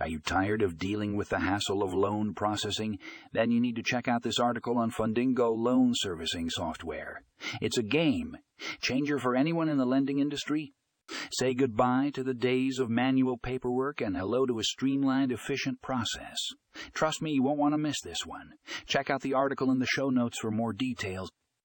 Are you tired of dealing with the hassle of loan processing? Then you need to check out this article on Fundingo loan servicing software. It's a game changer for anyone in the lending industry. Say goodbye to the days of manual paperwork and hello to a streamlined, efficient process. Trust me, you won't want to miss this one. Check out the article in the show notes for more details.